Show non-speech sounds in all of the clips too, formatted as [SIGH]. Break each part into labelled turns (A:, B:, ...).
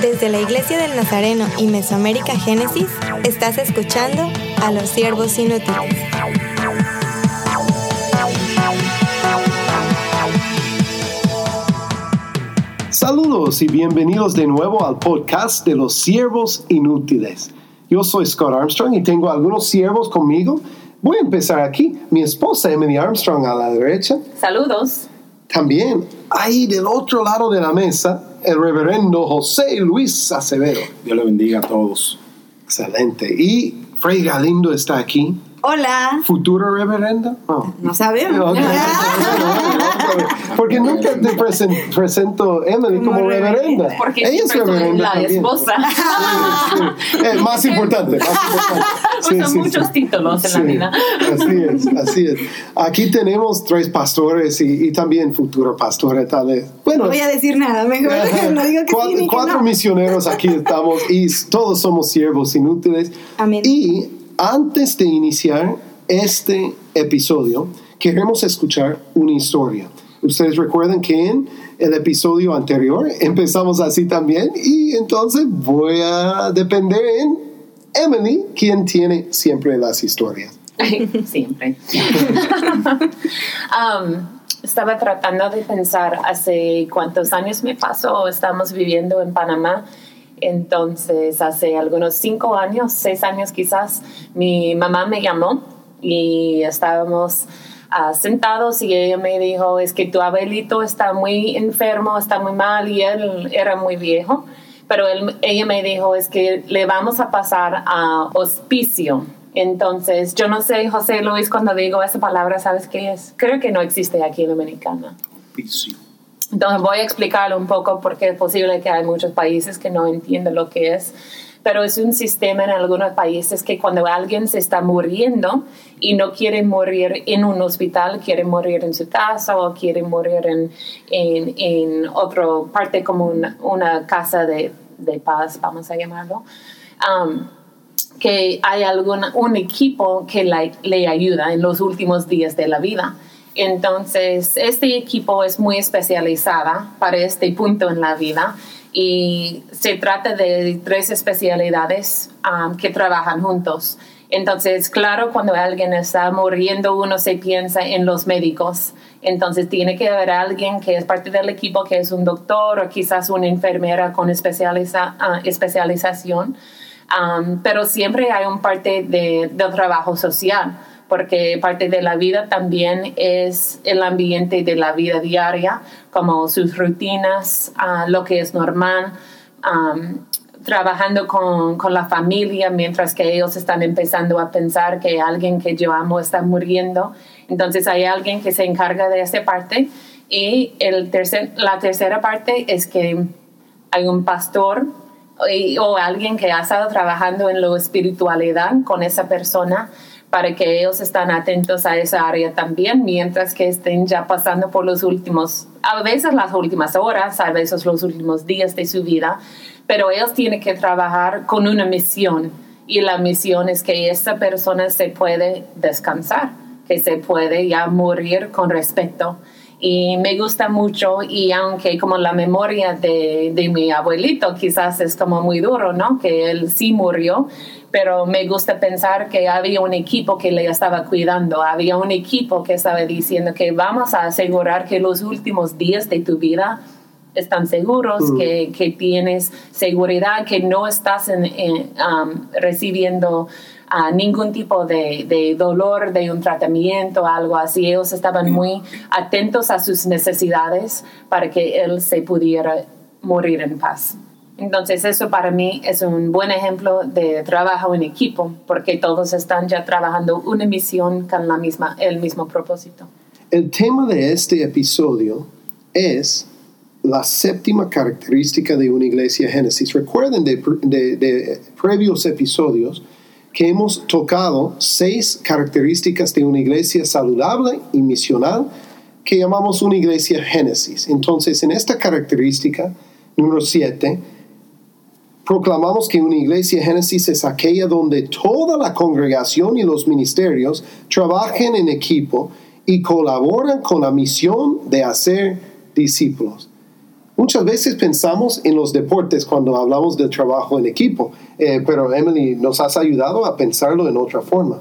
A: Desde la Iglesia del Nazareno y Mesoamérica Génesis, estás escuchando a los siervos inútiles.
B: Saludos y bienvenidos de nuevo al podcast de los siervos inútiles. Yo soy Scott Armstrong y tengo algunos siervos conmigo. Voy a empezar aquí. Mi esposa Emily Armstrong a la derecha.
C: Saludos.
B: También ahí del otro lado de la mesa, el reverendo José Luis Acevedo.
D: Dios le bendiga a todos.
B: Excelente. Y Frey Galindo está aquí.
E: Hola.
B: ¿Futuro reverendo? No.
E: No sabemos. [LAUGHS] [LAUGHS] [LAUGHS]
B: Porque nunca te presen- presento a Emily como,
E: Como
B: reverenda.
C: Porque
B: Ella es reverenda
C: la
B: también.
C: esposa.
B: Sí, [LAUGHS] sí. Eh, más importante, más importante. [LAUGHS] Sí, sí,
C: muchos
B: sí.
C: títulos en la
B: Sí,
C: vida.
B: Así es, así es. Aquí tenemos tres pastores y, y también futuro pastora tal vez. Bueno,
E: No voy a decir nada, mejor no digo que
B: cuatro,
E: sí ni que
B: cuatro
E: no.
B: misioneros aquí estamos y todos somos siervos inútiles.
E: Amén.
B: Y antes de iniciar este episodio, queremos escuchar una historia. Ustedes recuerdan que en el episodio anterior empezamos así también y entonces voy a depender en Emily, quien tiene siempre las historias. [LAUGHS]
C: Siempre. [LAUGHS] Um, estaba tratando de pensar hace cuántos años me pasó. Estamos viviendo en Panamá. Entonces, hace algunos cinco años, seis años quizás, mi mamá me llamó y estábamos ah, sentados y ella me dijo, es que tu abuelito está muy enfermo, está muy mal y él era muy viejo. Pero él- ella me dijo, es que le vamos a pasar a hospicio. Entonces, yo no sé, José Luis, cuando digo esa palabra, ¿sabes qué es? Creo que no existe aquí en Dominicana.
D: Picio.
C: Entonces voy a explicarlo un poco porque es posible que hay muchos países que no entienden lo que es, pero es un sistema en algunos países que cuando alguien se está muriendo y no quiere morir en un hospital, quiere morir en su casa o quiere morir en, en, en otra parte como una, una casa de, de paz, vamos a llamarlo. Um, que hay algún, un equipo que la- le ayuda en los últimos días de la vida. Entonces, este equipo es muy especializada para este punto en la vida y se trata de tres especialidades um, que trabajan juntos. Entonces, claro, cuando alguien está muriendo, uno se piensa en los médicos. Entonces, tiene que haber alguien que es parte del equipo, que es un doctor o quizás una enfermera con especializa- ah, especialización. Um, pero siempre hay un parte de, del trabajo social, porque parte de la vida también es el ambiente de la vida diaria, como sus rutinas, ah, lo que es normal, um, trabajando con, con la familia mientras que ellos están empezando a pensar que alguien que yo amo está muriendo. Entonces hay alguien que se encarga de esa parte. Y el tercer, la tercera parte es que hay un pastor y- o alguien que ha estado trabajando en la espiritualidad con esa persona para que ellos están atentos a esa área también, mientras que estén ya pasando por los últimos, a veces las últimas horas, a veces los últimos días de su vida, pero ellos tienen que trabajar con una misión y la misión es que esa persona se puede descansar, que se puede ya morir con respeto y me gusta mucho y aunque como la memoria de, de mi abuelito quizás es como muy duro, ¿no? Que él sí murió, pero me gusta pensar que había un equipo que le estaba cuidando, había un equipo que estaba diciendo que vamos a asegurar que los últimos días de tu vida están seguros, que, que tienes seguridad, que no estás en- en, um, recibiendo ah, ningún tipo de, de dolor de un tratamiento, algo así. Ellos estaban muy atentos a sus necesidades para que él se pudiera morir en paz. Entonces eso para mí es un buen ejemplo de trabajo en equipo, porque todos están ya trabajando una misión con la misma, el mismo propósito.
B: El tema de este episodio es la séptima característica de una iglesia Génesis. Recuerden de, de- de previos episodios que hemos tocado seis características de una iglesia saludable y misional que llamamos una iglesia Génesis. Entonces, en esta característica, número siete, proclamamos que una iglesia Génesis es aquella donde toda la congregación y los ministerios trabajen en equipo y colaboran con la misión de hacer discípulos. Muchas veces pensamos en los deportes cuando hablamos del trabajo en equipo, eh, pero Emily nos has ayudado a pensarlo en otra forma.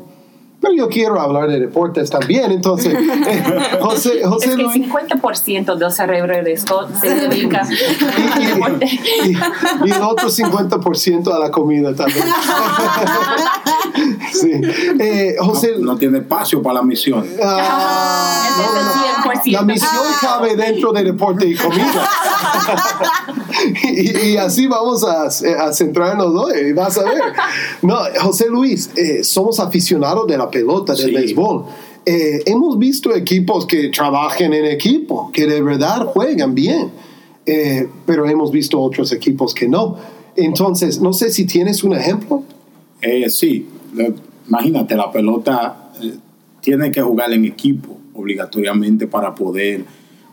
B: Pero yo quiero hablar de deportes también, entonces, [LAUGHS] eh, José, José
C: Es que
B: Luis-
C: 50% del cerebro de Scott se [LAUGHS] dedica al deporte.
B: y, y el otro 50% a la comida también. [LAUGHS] sí. Eh, José,
D: No, no tiene espacio para la misión.
B: ah,
C: es el 100%.
B: la misión cabe dentro de deporte y comida. [LAUGHS] y, y así vamos a, a centrarnos hoy, vas a ver. No, José Luis, eh, somos aficionados de la pelota, del
D: Sí.
B: béisbol. Eh, hemos visto equipos que trabajan en equipo, que de verdad juegan bien, Eh, pero hemos visto otros equipos que no. Entonces, no sé si tienes un ejemplo.
D: Eh, sí, imagínate, la pelota eh, tiene que jugar en equipo obligatoriamente para poder,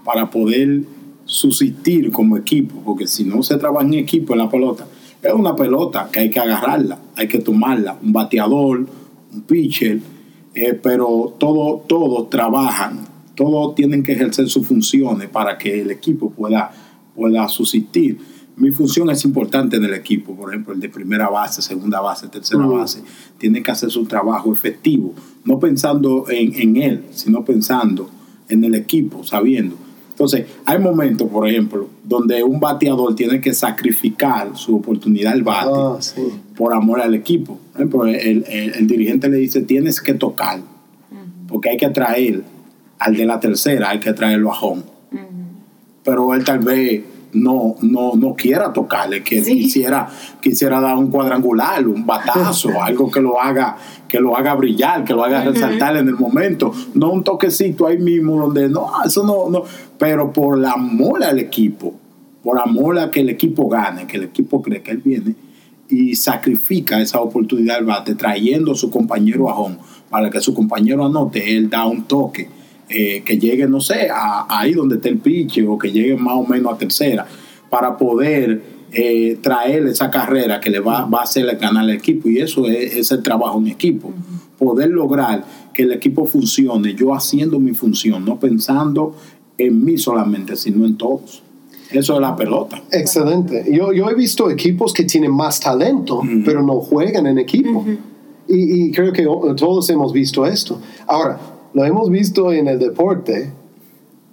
D: para poder subsistir como equipo, porque si no se trabaja en equipo en la pelota, es una pelota que hay que agarrarla, hay que tomarla, un bateador, un pitcher, eh, pero todos todos trabajan, todos tienen que ejercer sus funciones para que el equipo pueda, pueda subsistir. Mi función es importante en el equipo, por ejemplo, el de primera base, segunda base, tercera
B: Mm.
D: base, tiene que hacer su trabajo efectivo, no pensando en, en él, sino pensando en el equipo, sabiendo. Entonces, hay momentos, por ejemplo, donde un bateador tiene que sacrificar su oportunidad al bate
B: Ah, sí.
D: por amor al equipo. Por ejemplo, el, el- el dirigente le dice, tienes que tocar, porque hay que traer al de la tercera, hay que traerlo a home. Pero él tal vez no, no, no quiera tocarle, que
C: Sí.
D: quisiera, quisiera dar un cuadrangular, un batazo, [LAUGHS] algo que lo haga, que lo haga brillar, que lo haga resaltar en el momento. No un toquecito ahí mismo donde no, eso no, no. Pero por amor al equipo, por amor a que el equipo gane, que el equipo cree que él viene y sacrifica esa oportunidad al bate trayendo a su compañero a home para que su compañero anote, él da un toque eh, que llegue, no sé, a, ahí donde está el pitcher o que llegue más o menos a tercera para poder eh, traer esa carrera que le va, va a hacer ganar al equipo y eso es, es el trabajo en equipo, poder lograr que el equipo funcione, yo haciendo mi función, no pensando en mí solamente, sino en todos. Eso es la pelota.
B: Excelente. Yo, yo he visto equipos que tienen más talento, pero no juegan en equipo. y, y creo que todos hemos visto esto. Ahora, lo hemos visto en el deporte,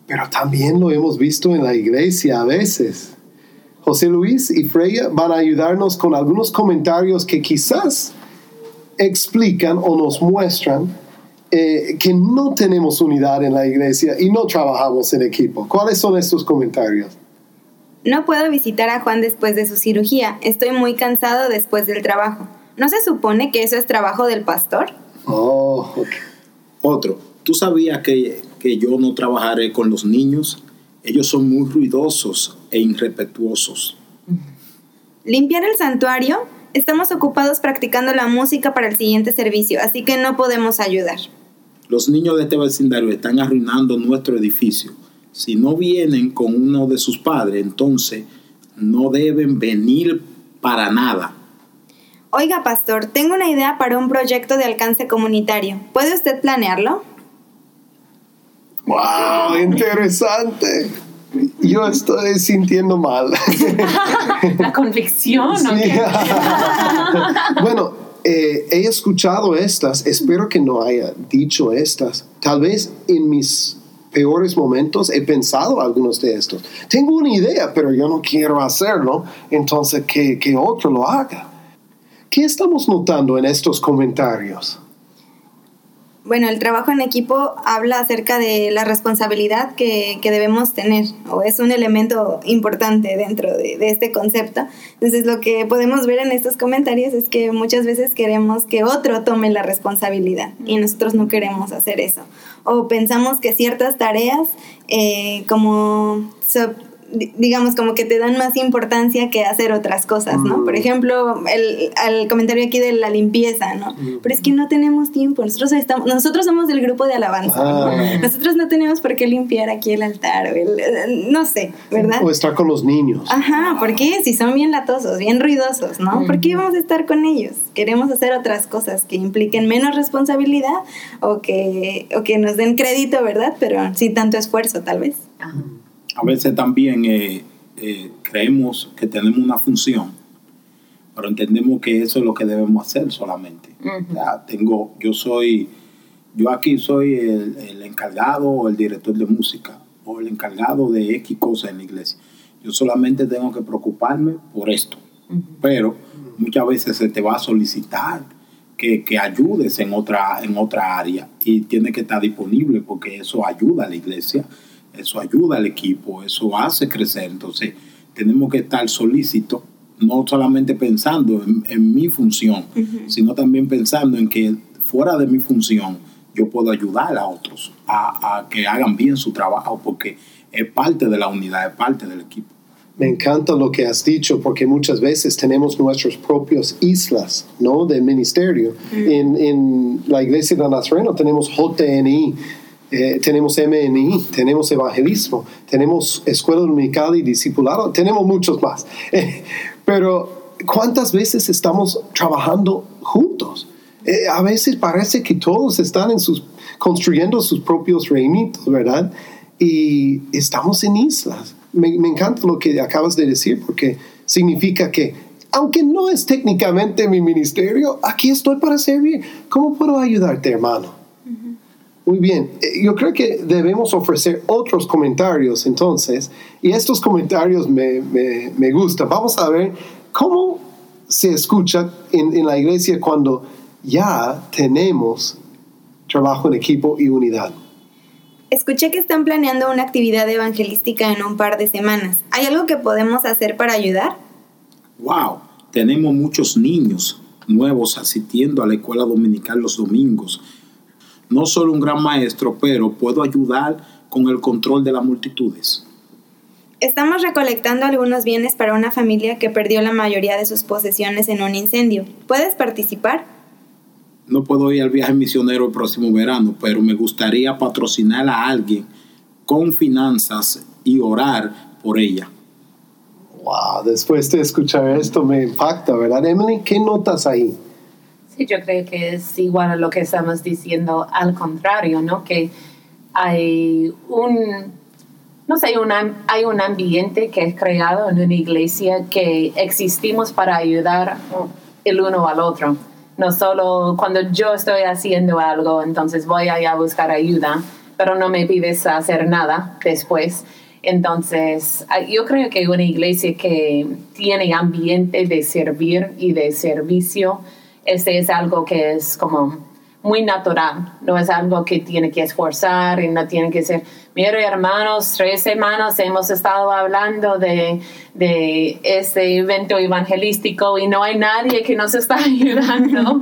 B: pero también lo hemos visto en la iglesia a veces. José Luis y Freya van a ayudarnos con algunos comentarios que quizás explican o nos muestran eh, que no tenemos unidad en la iglesia y no trabajamos en equipo. ¿Cuáles son estos comentarios?
A: No puedo visitar a Juan después de su cirugía. Estoy muy cansado después del trabajo. ¿No se supone que eso es trabajo del pastor?
B: Oh, ok.
D: Otro, ¿tú sabías que, que yo no trabajaré con los niños? Ellos son muy ruidosos e irrespetuosos.
A: ¿Limpiar el santuario? Estamos ocupados practicando la música para el siguiente servicio, así que no podemos ayudar.
D: Los niños de este vecindario están arruinando nuestro edificio. Si no vienen con uno de sus padres, entonces no deben venir para nada.
A: Oiga, pastor, tengo una idea para un proyecto de alcance comunitario. ¿Puede usted planearlo?
B: Wow, interesante. Yo estoy sintiendo mal. [LAUGHS]
C: La convicción.
B: Sí. [LAUGHS] bueno, eh, he escuchado estas, espero que no haya dicho estas. Tal vez en mis peores momentos he pensado algunos de estos. Tengo una idea, pero yo no quiero hacerlo, entonces que, que otro lo haga. ¿Qué estamos notando en estos comentarios?
A: Bueno, el trabajo en equipo habla acerca de la responsabilidad que, que debemos tener, o es un elemento importante dentro de, de este concepto. Entonces, lo que podemos ver en estos comentarios es que muchas veces queremos que otro tome la responsabilidad y nosotros no queremos hacer eso. O pensamos que ciertas tareas, eh, como digamos, como que te dan más importancia que hacer otras cosas, ¿no?
B: Mm.
A: Por ejemplo, el, el comentario aquí de la limpieza, ¿no? Pero es que no tenemos tiempo, nosotros, estamos, nosotros somos del grupo de alabanza,
B: Ah.
A: ¿no? nosotros no tenemos por qué limpiar aquí el altar, o el- el- no sé, ¿verdad?
B: O estar con los niños.
A: Ajá, ¿por qué? Si son bien latosos, bien ruidosos, ¿no? ¿Por qué vamos a estar con ellos? Queremos hacer otras cosas que impliquen menos responsabilidad o que, o que nos den crédito, ¿verdad? Pero sin tanto esfuerzo, tal vez.
C: Ajá.
D: A veces también eh, eh, creemos que tenemos una función, pero entendemos que eso es lo que debemos hacer solamente. O sea, tengo, yo soy, yo aquí soy el, el encargado o el director de música o el encargado de X cosas en la iglesia. Yo solamente tengo que preocuparme por esto, pero muchas veces se te va a solicitar que, que ayudes en otra, en otra área y tiene que estar disponible porque eso ayuda a la iglesia, eso ayuda al equipo, eso hace crecer. Entonces, tenemos que estar solícitos, no solamente pensando en, en mi función, sino también pensando en que fuera de mi función yo puedo ayudar a otros a, a que hagan bien su trabajo porque es parte de la unidad, es parte del equipo.
B: Me encanta lo que has dicho porque muchas veces tenemos nuestras propias islas ¿no? de ministerio. En, en la iglesia de Nazareno tenemos JNI, eh, tenemos MNI, tenemos evangelismo, tenemos escuela dominical y discipulado, tenemos muchos más. Eh, pero ¿cuántas veces estamos trabajando juntos? Eh, a veces parece que todos están en sus, construyendo sus propios reinitos, ¿verdad? Y estamos en islas. Me, me encanta lo que acabas de decir porque significa que, aunque no es técnicamente mi ministerio, aquí estoy para servir. ¿Cómo puedo ayudarte, hermano? Muy bien, Eh, yo creo que debemos ofrecer otros comentarios entonces, y estos comentarios me, me, me gustan. Vamos a ver cómo se escucha en, en la iglesia cuando ya tenemos trabajo en equipo y unidad.
A: Escuché que están planeando una actividad evangelística en un par de semanas. ¿Hay algo que podemos hacer para ayudar?
D: Wow, tenemos muchos niños nuevos asistiendo a la escuela dominical los domingos. No solo un gran maestro, pero puedo ayudar con el control de las multitudes.
A: Estamos recolectando algunos bienes para una familia que perdió la mayoría de sus posesiones en un incendio. ¿Puedes participar?
D: No puedo ir al viaje misionero el próximo verano, pero me gustaría patrocinar a alguien con finanzas y orar por ella.
B: Wow, después de escuchar esto me impacta, ¿verdad? Emily, ¿qué notas ahí?
C: Sí, yo creo que es igual a lo que estamos diciendo, al contrario, ¿no? Que hay un, no sé, un hay un ambiente que es creado en una iglesia que existimos para ayudar el uno al otro. No solo cuando yo estoy haciendo algo, entonces voy allá a buscar ayuda, pero no me pides hacer nada después. Entonces, ah, yo creo que una iglesia que tiene ambiente de servir y de servicio, ese es algo que es como muy natural, no es algo que tiene que esforzar y no tiene que ser, mire hermanos, tres semanas hemos estado hablando de, de este evento evangelístico y no hay nadie que nos está [LAUGHS] ayudando.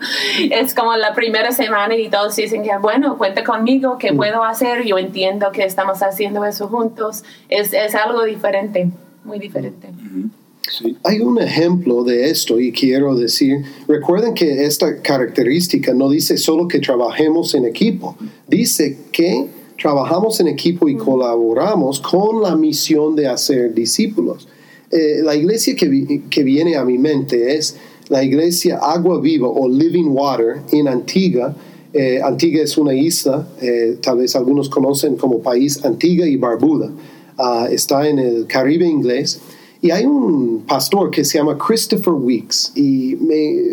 C: es como la primera semana y todos dicen que, bueno, cuenta conmigo, ¿qué puedo hacer? Yo entiendo que estamos haciendo eso juntos. Es, es algo diferente, muy diferente.
D: Sí.
B: Hay un ejemplo de esto y quiero decir, recuerden que esta característica no dice solo que trabajemos en equipo, dice que trabajamos en equipo y colaboramos con la misión de hacer discípulos. Eh, la iglesia que, vi- que viene a mi mente es la iglesia Agua Viva o Living Water en Antigua. Eh, Antigua es una isla, eh, tal vez algunos conocen como país Antigua y Barbuda. Ah, está en el Caribe inglés. Y hay un pastor que se llama Christopher Weeks y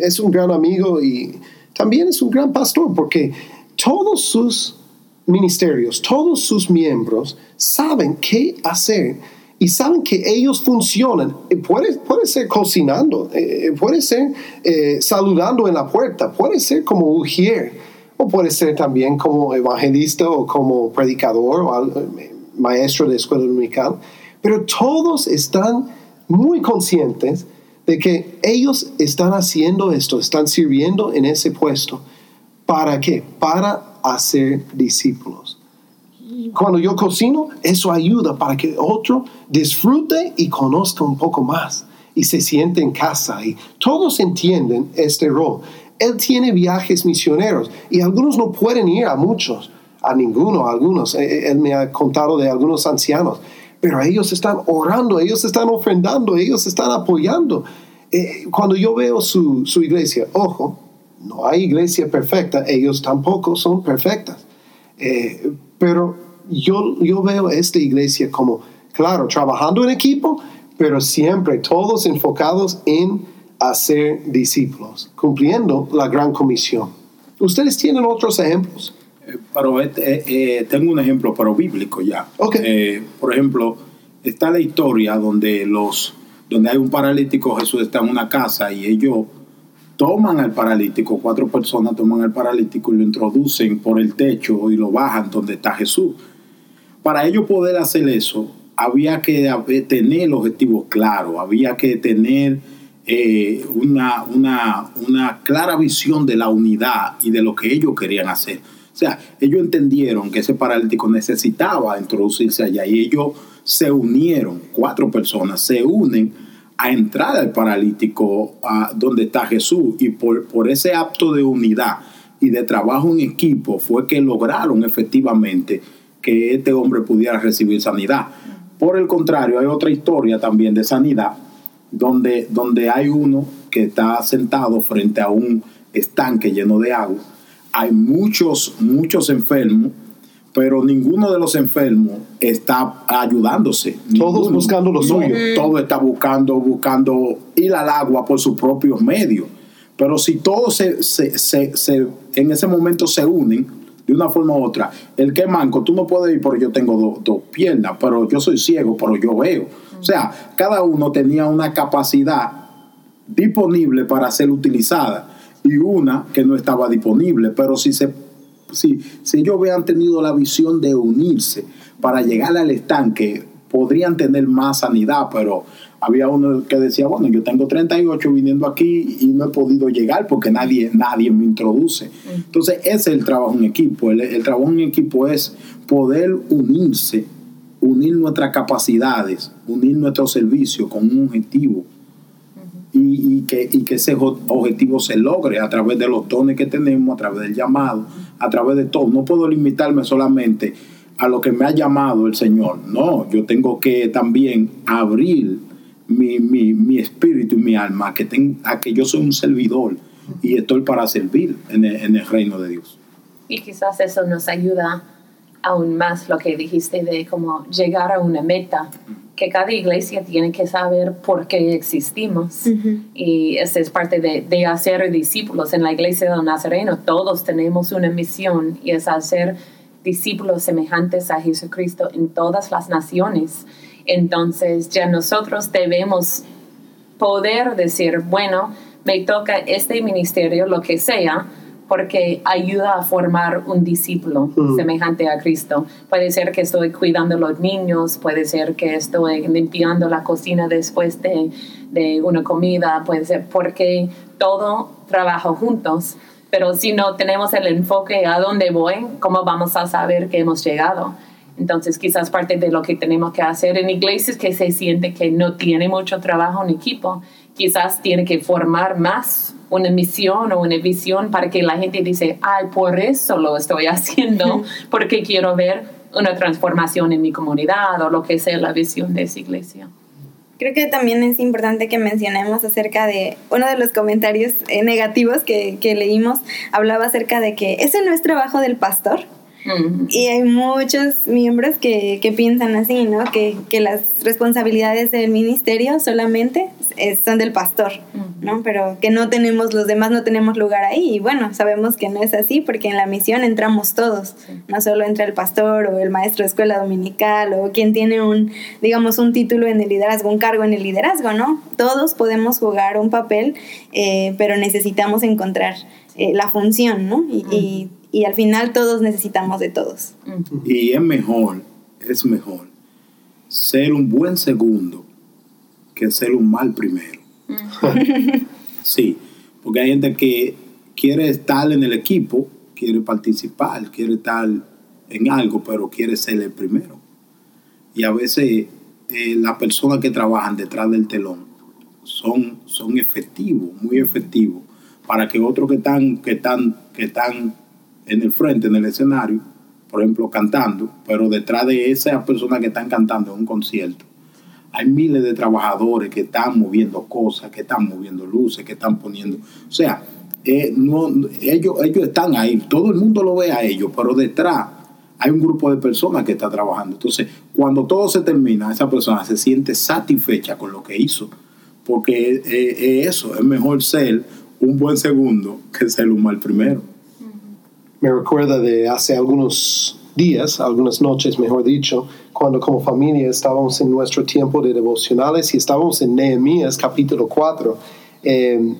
B: es un gran amigo y también es un gran pastor porque todos sus ministerios, todos sus miembros saben qué hacer y saben que ellos funcionan. Eh, Puede, puede ser cocinando, eh, puede ser eh, saludando en la puerta, puede ser como ujier, o puede ser también como evangelista o como predicador o maestro de escuela dominical, pero todos están muy conscientes de que ellos están haciendo esto, están sirviendo en ese puesto. ¿Para qué? Para hacer discípulos. Cuando yo cocino, eso ayuda para que otro disfrute y conozca un poco más y se siente en casa. Y todos entienden este rol. Él tiene viajes misioneros y algunos no pueden ir a muchos, a ninguno, a algunos. Eh, eh, Él me ha contado de algunos ancianos, pero ellos están orando, ellos están ofrendando, ellos están apoyando. Eh, cuando yo veo su, su iglesia, ojo, no hay iglesia perfecta, ellos tampoco son perfectas. Eh, pero yo, yo veo esta iglesia como, claro, trabajando en equipo, pero siempre todos enfocados en hacer discípulos, cumpliendo la gran comisión. ¿Ustedes tienen otros ejemplos?
D: Pero este, eh, eh, tengo un ejemplo, pero bíblico ya. Eh, por ejemplo, está la historia donde los donde hay un paralítico, Jesús está en una casa y ellos toman al paralítico, cuatro personas toman al paralítico y lo introducen por el techo y lo bajan donde está Jesús. Para ellos poder hacer eso, había que tener objetivos claros, había que tener eh, una, una, una clara visión de la unidad y de lo que ellos querían hacer. O sea, ellos entendieron que ese paralítico necesitaba introducirse allá y ellos se unieron, cuatro personas se unen a entrar al paralítico a donde está Jesús y por, por ese acto de unidad y de trabajo en equipo fue que lograron efectivamente que este hombre pudiera recibir sanidad. Por el contrario, hay otra historia también de sanidad donde, donde hay uno que está sentado frente a un estanque lleno de agua. Hay muchos, muchos enfermos, pero ninguno de los enfermos está ayudándose.
B: Todos
D: Ninguno.
B: buscando lo
D: No,
B: suyo.
D: Todo está buscando, buscando ir al agua por sus propios medios. Pero si todos se, se- se- se- en ese momento se unen de una forma u otra, el que es manco, tú no puedes ir porque yo tengo do- dos piernas, pero yo soy ciego, pero yo veo. O sea, cada uno tenía una capacidad disponible para ser utilizada y una que no estaba disponible. Pero si, se, si, si ellos hubieran tenido la visión de unirse para llegar al estanque, podrían tener más sanidad, pero había uno que decía, bueno, yo tengo 38 viniendo aquí y no he podido llegar porque nadie, nadie me introduce. Entonces, ese es el trabajo en equipo. El, el trabajo en equipo es poder unirse, unir nuestras capacidades, unir nuestro servicio con un objetivo y, y que, y que ese objetivo se logre a través de los dones que tenemos, a través del llamado, a través de todo. No puedo limitarme solamente a lo que me ha llamado el Señor. No, yo tengo que también abrir mi, mi, mi espíritu y mi alma a que, ten- a que yo soy un servidor y estoy para servir en el, en el reino de Dios.
C: Y quizás eso nos ayuda aún más lo que dijiste de cómo llegar a una meta, que cada iglesia tiene que saber por qué existimos. Y esa es parte de, de hacer discípulos en la iglesia de Nazareno. Todos tenemos una misión y es hacer discípulos semejantes a Jesucristo en todas las naciones. Entonces ya nosotros debemos poder decir, bueno, me toca este ministerio, lo que sea, porque ayuda a formar un discípulo
B: Mm.
C: semejante a Cristo. Puede ser que estoy cuidando a los niños, puede ser que estoy limpiando la cocina después de, de una comida, puede ser porque todo trabaja juntos. Pero si no tenemos el enfoque a dónde voy, ¿cómo vamos a saber que hemos llegado? Entonces, quizás parte de lo que tenemos que hacer en iglesias que se siente que no tiene mucho trabajo en equipo, quizás tiene que formar más una misión o una visión para que la gente dice, ay, por eso lo estoy [LAUGHS] haciendo, porque quiero ver una transformación en mi comunidad o lo que sea la visión de esa iglesia.
A: Creo que también es importante que mencionemos acerca de uno de los comentarios eh, negativos que, que leímos, hablaba acerca de que ese no es trabajo del pastor.
C: Mm.
A: Y hay muchos miembros que, que piensan así, ¿no? Que, que las responsabilidades del ministerio solamente son del pastor, ¿no? Pero que no tenemos, los demás no tenemos lugar ahí. Y bueno, sabemos que no es así porque en la misión entramos todos. No solo entra el pastor o el maestro de escuela dominical o quien tiene un, digamos, un título en el liderazgo, un cargo en el liderazgo, ¿no? Todos podemos jugar un papel, eh, pero necesitamos encontrar eh, la función, ¿no? Y, y, y al final todos necesitamos de todos.
D: Y es mejor, es mejor ser un buen segundo que ser un mal primero. Sí, porque hay gente que quiere estar en el equipo, quiere participar, quiere estar en algo, pero quiere ser el primero. Y a veces eh, las personas que trabajan detrás del telón son, son efectivos, muy efectivos, para que otros que están, que están, que están en el frente, en el escenario, por ejemplo, cantando, pero detrás de esas personas que están cantando en un concierto, hay miles de trabajadores que están moviendo cosas, que están moviendo luces, que están poniendo. O sea, eh, ellos, ellos están ahí, todo el mundo lo ve a ellos, pero detrás hay un grupo de personas que está trabajando. Entonces, cuando todo se termina, esa persona se siente satisfecha con lo que hizo, porque eh, eso, es mejor ser un buen segundo que ser un mal primero.
B: Me recuerda de hace algunos días, algunas noches, mejor dicho, cuando como familia estábamos en nuestro tiempo de devocionales y estábamos en Nehemías capítulo 4. Eh,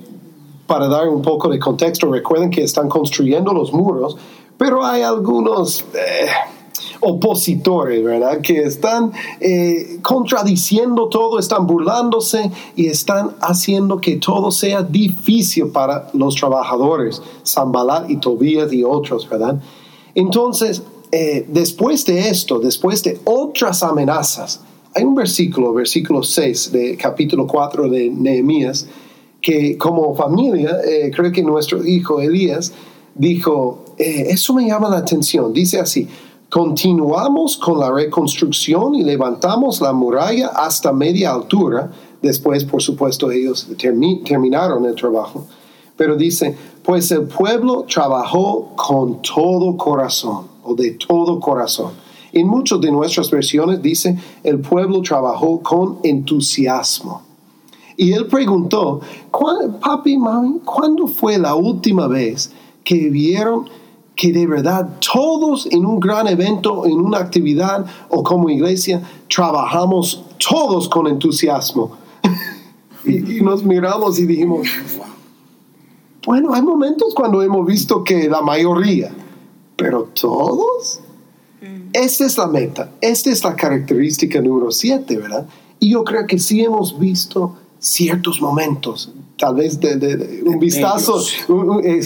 B: para dar un poco de contexto, recuerden que están construyendo los muros, pero hay algunos eh, opositores, ¿verdad? Que están eh, contradiciendo todo, están burlándose y están haciendo que todo sea difícil para los trabajadores, Zambalat y Tobías y otros, ¿verdad? Entonces, eh, después de esto, después de otras amenazas, hay un versículo, versículo 6 de capítulo 4 de Nehemías, que como familia, eh, creo que nuestro hijo Elías dijo, eso me llama la atención, dice así, continuamos con la reconstrucción y levantamos la muralla hasta media altura, después por supuesto ellos terminaron el trabajo, pero dice, pues el pueblo trabajó con todo corazón o de todo corazón. En muchas de nuestras versiones dice, el pueblo trabajó con entusiasmo. Y él preguntó, papi, mami, ¿cuándo fue la última vez que vieron que de verdad todos en un gran evento, en una actividad o como iglesia, trabajamos todos con entusiasmo? [LAUGHS] y, y nos miramos y dijimos, bueno, hay momentos cuando hemos visto que la mayoría, pero todos. Esta es la meta, esta es la característica número siete, ¿verdad? Y yo creo que sí hemos visto ciertos momentos, tal vez de, un vistazo,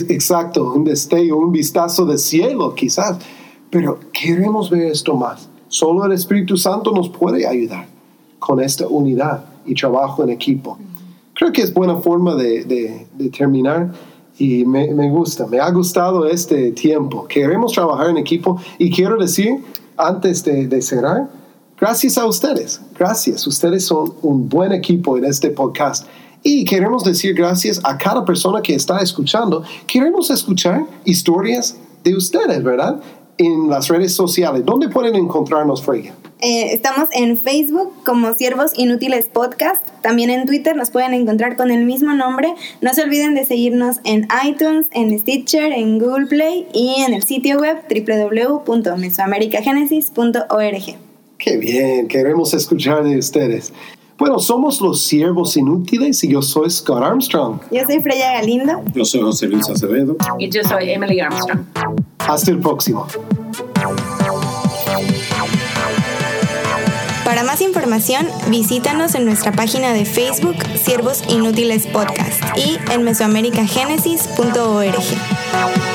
B: exacto, un destello, un vistazo de cielo quizás, pero queremos ver esto más. Solo el Espíritu Santo nos puede ayudar con esta unidad y trabajo en equipo. Creo que es buena forma de, terminar y me, me, gusta, me ha gustado este tiempo. Queremos trabajar en equipo y quiero decir, antes de, de cerrar, Gracias a ustedes, gracias. Ustedes son un buen equipo en este podcast. Y queremos decir gracias a cada persona que está escuchando. Queremos escuchar historias de ustedes, ¿verdad? En las redes sociales. ¿Dónde pueden encontrarnos, Freya?
A: Eh, estamos en Facebook como Siervos Inútiles Podcast. También en Twitter nos pueden encontrar con el mismo nombre. No se olviden de seguirnos en iTunes, en Stitcher, en Google Play y en el sitio web www.mesoamericagenesis.org.
B: Qué bien, queremos escuchar de ustedes. Bueno, somos los siervos inútiles y yo soy Scott Armstrong.
A: Yo soy Freya Galindo.
D: Yo soy José Luis Acevedo.
C: Y yo soy Emily Armstrong.
B: Hasta el próximo.
A: Para más información, visítanos en nuestra página de Facebook Siervos Inútiles Podcast y en mesoamericagenesis.org.